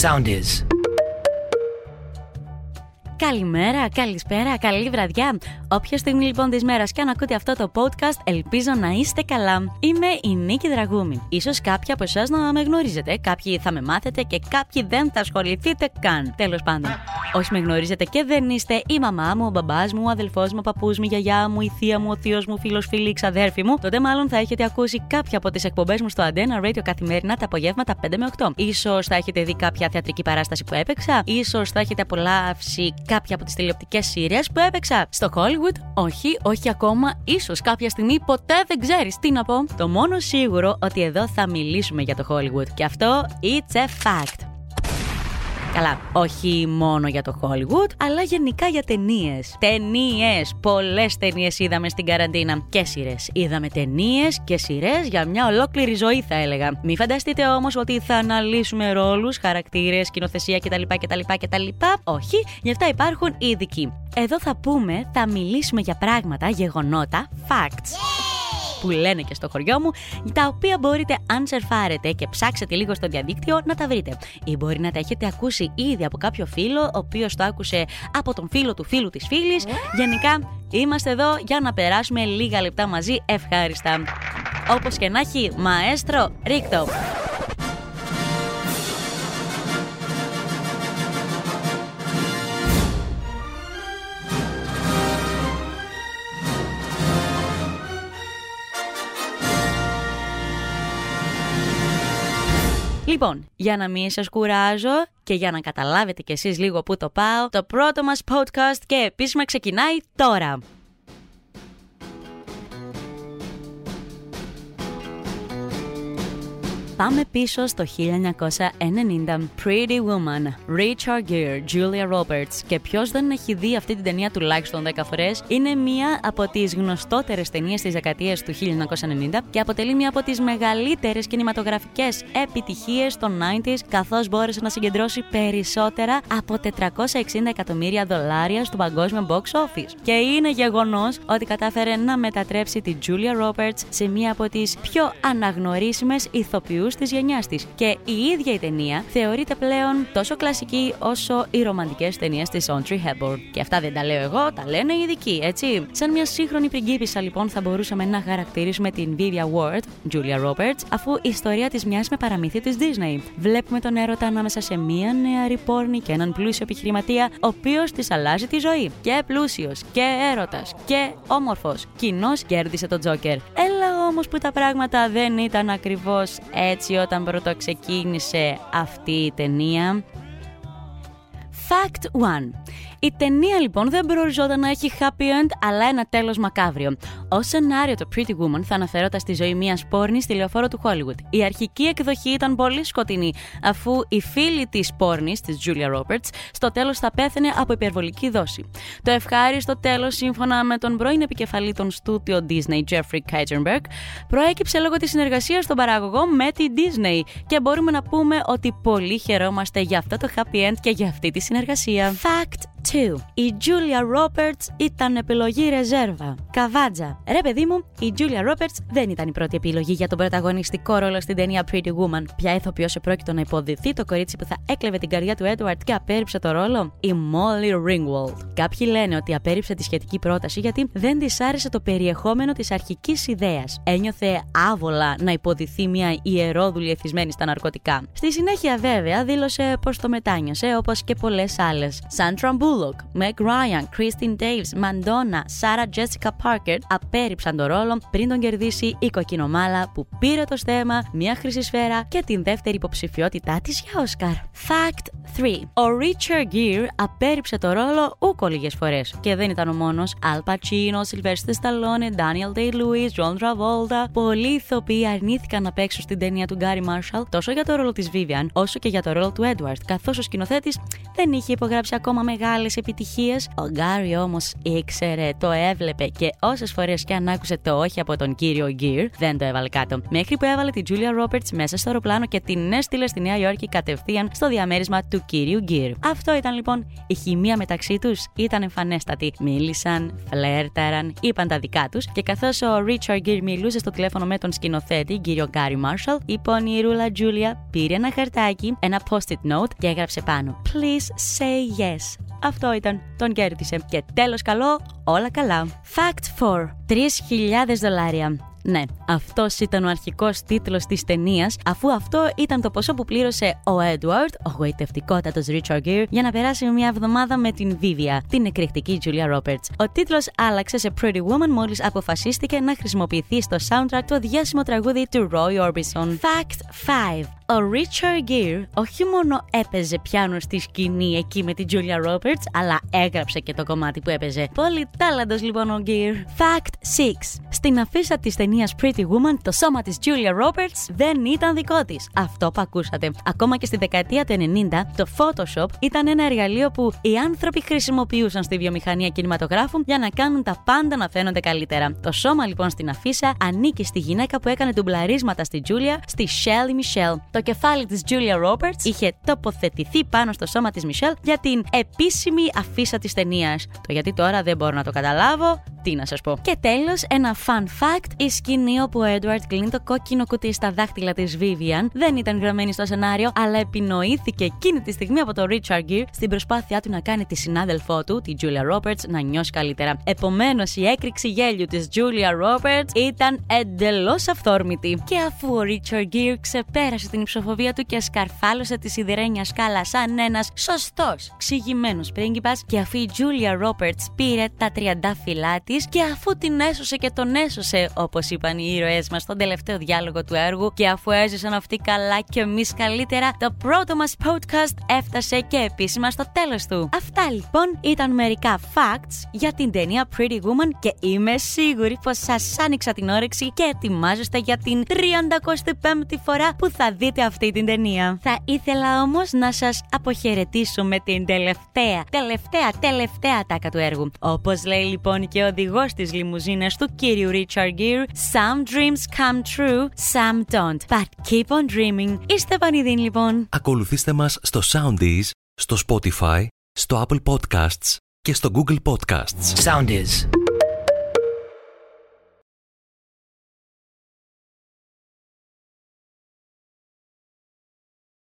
sound is. Καλημέρα, καλησπέρα, καλή βραδιά. Όποια στιγμή λοιπόν της μέρας και αν ακούτε αυτό το podcast, ελπίζω να είστε καλά. Είμαι η Νίκη Δραγούμη. σω κάποιοι από εσάς να με γνωρίζετε, κάποιοι θα με μάθετε και κάποιοι δεν θα ασχοληθείτε καν. Τέλος πάντων. Όσοι με γνωρίζετε και δεν είστε η μαμά μου, ο μπαμπάς μου, ο αδελφός μου, ο παππούς μου, η γιαγιά μου, η θεία μου, ο θείος μου, φίλος, φίλη, η ξαδέρφη μου, τότε μάλλον θα έχετε ακούσει κάποια από τις εκπομπές μου στο Antenna Radio καθημερινά τα απογεύματα 5 με 8. σω θα έχετε δει κάποια θεατρική παράσταση που έπαιξα, ίσως θα έχετε απολαύσει κάποια από τις τηλεοπτικές σειρές που έπαιξα στο Hollywood; Όχι, όχι ακόμα. σω κάποια στιγμή ποτέ δεν ξέρεις τι να πω; Το μόνο σίγουρο ότι εδώ θα μιλήσουμε για το Hollywood. Και αυτό it's a fact. Καλά, όχι μόνο για το Hollywood, αλλά γενικά για ταινίες. Ταινίες! Πολλές ταινίες είδαμε στην καραντίνα. Και σειρές. Είδαμε ταινίες και σειρές για μια ολόκληρη ζωή, θα έλεγα. Μην φανταστείτε όμως ότι θα αναλύσουμε ρόλους, χαρακτήρες, σκηνοθεσία κτλ. κτλ, κτλ. Όχι, γι' αυτά υπάρχουν ειδικοί. Εδώ θα πούμε, θα μιλήσουμε για πράγματα, γεγονότα, facts που λένε και στο χωριό μου, τα οποία μπορείτε αν σερφάρετε και ψάξετε λίγο στο διαδίκτυο να τα βρείτε. Ή μπορεί να τα έχετε ακούσει ήδη από κάποιο φίλο, ο οποίος το άκουσε από τον φίλο του φίλου της φίλης. Γενικά, είμαστε εδώ για να περάσουμε λίγα λεπτά μαζί ευχάριστα. Όπως και να έχει, μαέστρο, ρίκτο. Λοιπόν, για να μην σας κουράζω και για να καταλάβετε κι εσείς λίγο που το πάω, το πρώτο μας podcast και επίσημα ξεκινάει τώρα. Πάμε πίσω στο 1990. Pretty Woman, Richard Gere, Julia Roberts. Και ποιος δεν έχει δει αυτή την ταινία τουλάχιστον 10 φορές, είναι μία από τις γνωστότερες ταινίες της δεκαετίας του 1990 και αποτελεί μία από τις μεγαλύτερες κινηματογραφικές επιτυχίες των 90s, καθώς μπόρεσε να συγκεντρώσει περισσότερα από 460 εκατομμύρια δολάρια στο παγκόσμιο box office. Και είναι γεγονός ότι κατάφερε να μετατρέψει τη Julia Roberts σε μία από τις πιο αναγνωρίσιμες ηθοποιούς της γενιάς της. Και η ίδια η ταινία θεωρείται πλέον τόσο κλασική όσο οι ρομαντικές ταινίες της Audrey Hepburn. Και αυτά δεν τα λέω εγώ, τα λένε οι ειδικοί, έτσι. Σαν μια σύγχρονη πριγκίπισσα, λοιπόν, θα μπορούσαμε να χαρακτηρίσουμε την Vivian Ward, Julia Roberts, αφού η ιστορία της μοιάζει με παραμύθι της Disney. Βλέπουμε τον έρωτα ανάμεσα σε μια νεαρή πόρνη και έναν πλούσιο επιχειρηματία, ο οποίος της αλλάζει τη ζωή. Και πλούσιος, και έρωτας, και όμορφος. Κοινό κέρδισε τον Τζόκερ. Έλα όμως που τα πράγματα δεν ήταν ακριβώς έτσι έτσι όταν πρώτο ξεκίνησε αυτή η ταινία. Fact 1. Η ταινία λοιπόν δεν προοριζόταν να έχει happy end, αλλά ένα τέλος μακάβριο. Ω σενάριο, το Pretty Woman θα αναφερόταν στη ζωή μιας πόρνης στη λεωφόρο του Hollywood. Η αρχική εκδοχή ήταν πολύ σκοτεινή, αφού η φίλη της πόρνης, της Julia Roberts, στο τέλος θα πέθαινε από υπερβολική δόση. Το ευχάριστο τέλος, σύμφωνα με τον πρώην επικεφαλή των στούτιο Disney, Jeffrey Katzenberg, προέκυψε λόγω της συνεργασίας των παραγωγών με τη Disney. Και μπορούμε να πούμε ότι πολύ χαιρόμαστε για αυτό το happy end και για αυτή τη συνεργασία. Fact 2. Η Julia Roberts ήταν επιλογή ρεζέρβα. Καβάτζα. Ρε παιδί μου, η Julia Roberts δεν ήταν η πρώτη επιλογή για τον πρωταγωνιστικό ρόλο στην ταινία Pretty Woman. Ποια ηθοποιό επρόκειτο να υποδηθεί το κορίτσι που θα έκλεβε την καρδιά του Edward και απέρριψε το ρόλο; Η Molly Ringwald. Κάποιοι λένε ότι απέρριψε τη σχετική πρόταση γιατί δεν της άρεσε το περιεχόμενο της αρχικής ιδέας. Ένιωθε άβολα να υποδηθεί μια ιερόδουλη εθισμένη στα ναρκωτικά. Στη συνέχεια, βέβαια, δήλωσε πως το μετάνιωσε όπως και πολλές άλλες. Sandra Bullock, Meg Ryan, Christine Davis, Madonna, Sarah Jessica Parker απέρριψαν το ρόλο πριν τον κερδίσει η κοκκινομάλα που πήρε το στέμα, μια χρυσή σφαίρα και την δεύτερη υποψηφιότητά της για Όσκαρ. Fact 3. Ο Richard Gere απέρριψε το ρόλο ούκο λίγες φορές. Και δεν ήταν ο μόνος. Al Pacino, Sylvester Stallone, Daniel Day-Lewis, John Travolta. Πολλοί ηθοποιοί αρνήθηκαν να παίξουν στην ταινία του Gary Marshall τόσο για το ρόλο της Vivian όσο και για το ρόλο του Edward, καθώς ο σκηνοθέτης δεν είχε υπογράψει ακόμα μεγάλη μεγάλες επιτυχίες. Ο Γκάρι όμως ήξερε, το έβλεπε και όσες φορές και αν άκουσε το όχι από τον κύριο Γκίρ, δεν το έβαλε κάτω. Μέχρι που έβαλε τη Τζούλια Ρόπερτς μέσα στο αεροπλάνο και την έστειλε στη Νέα Υόρκη κατευθείαν στο διαμέρισμα του κύριου Γκίρ. Αυτό ήταν λοιπόν η χημεία μεταξύ τους, ήταν εμφανέστατη. Μίλησαν, φλέρταραν, είπαν τα δικά τους και καθώς ο Ρίτσαρντ Γκίρ μιλούσε στο τηλέφωνο με τον σκηνοθέτη, κύριο Γκάρι Μάρσαλ, η πονηρούλα Τζούλια πήρε ένα χαρτάκι, ένα post-it note και έγραψε πάνω. Please say yes. Αυτό ήταν. Τον κέρδισε. Και τέλος καλό, όλα καλά. Fact 4. 3.000 δολάρια. Ναι, αυτός ήταν ο αρχικός τίτλος της ταινίας, αφού αυτό ήταν το ποσό που πλήρωσε ο Έντουαρτ, ο γοητευτικότατος Richard Gere, για να περάσει μια εβδομάδα με την Βίβια, την εκρηκτική Julia Roberts. Ο τίτλος άλλαξε σε Pretty Woman μόλις αποφασίστηκε να χρησιμοποιηθεί στο soundtrack το διάσημο τραγούδι του Roy Orbison. Fact 5. Ο Richard Gere όχι μόνο έπαιζε πιάνο στη σκηνή εκεί με την Julia Roberts, αλλά έγραψε και το κομμάτι που έπαιζε. Πολύ τάλαντος λοιπόν ο Gere. Fact 6. Στην αφίσα της ταινίας Pretty Woman, το σώμα της Julia Roberts δεν ήταν δικό της. Αυτό που ακούσατε. Ακόμα και στη δεκαετία του 90, το Photoshop ήταν ένα εργαλείο που οι άνθρωποι χρησιμοποιούσαν στη βιομηχανία κινηματογράφου για να κάνουν τα πάντα να φαίνονται καλύτερα. Το σώμα λοιπόν στην αφίσα ανήκει στη γυναίκα που έκανε ντουμπλαρίσματα στη Julia, στη Shelly Michelle. Το κεφάλι της Julia Roberts είχε τοποθετηθεί πάνω στο σώμα της Michelle για την επίσημη αφίσα της ταινίας. Το γιατί τώρα δεν μπορώ να το καταλάβω, τι να σας πω. Και τέλος, ένα fun fact: η σκηνή όπου ο Edward κλείνει το κόκκινο κουτί στα δάχτυλα της Vivian δεν ήταν γραμμένη στο σενάριο, αλλά επινοήθηκε εκείνη τη στιγμή από το Richard Gere στην προσπάθειά του να κάνει τη συνάδελφό του, τη Julia Roberts, να νιώσει καλύτερα. Επομένως, η έκρηξη γέλιου της Julia Roberts ήταν εντελώς αυθόρμητη. Και αφού ο Richard Gere ξεπέρασε την υψοφοβία του και σκαρφάλωσε τη σιδερένια σκάλα σαν ένας σωστός, ξηγημένος πρίγκιπας, και αφού η Julia Roberts πήρε τα τριαντάφυλλά και αφού την έσωσε και τον έσωσε, όπως είπαν οι ήρωές μας στον τελευταίο διάλογο του έργου, και αφού έζησαν αυτοί καλά και εμείς καλύτερα, το πρώτο μας podcast έφτασε και επίσημα στο τέλος του. Αυτά λοιπόν ήταν μερικά facts για την ταινία Pretty Woman και είμαι σίγουρη πως σας άνοιξα την όρεξη και ετοιμάζεστε για την 35η φορά που θα δείτε αυτή την ταινία. Θα ήθελα όμως να σας αποχαιρετήσω με την τελευταία, τελευταία, τελευταία τάκα του έργου. Όπως λέει λοιπόν και ο οδηγός της λιμουζίνας του κύριου Richard Gere. Some dreams come true, some don't. But keep on dreaming. Είστε πανηδίν λοιπόν. Ακολουθήστε μας στο Soundees, στο Spotify, στο Apple Podcasts και στο Google Podcasts. Soundees.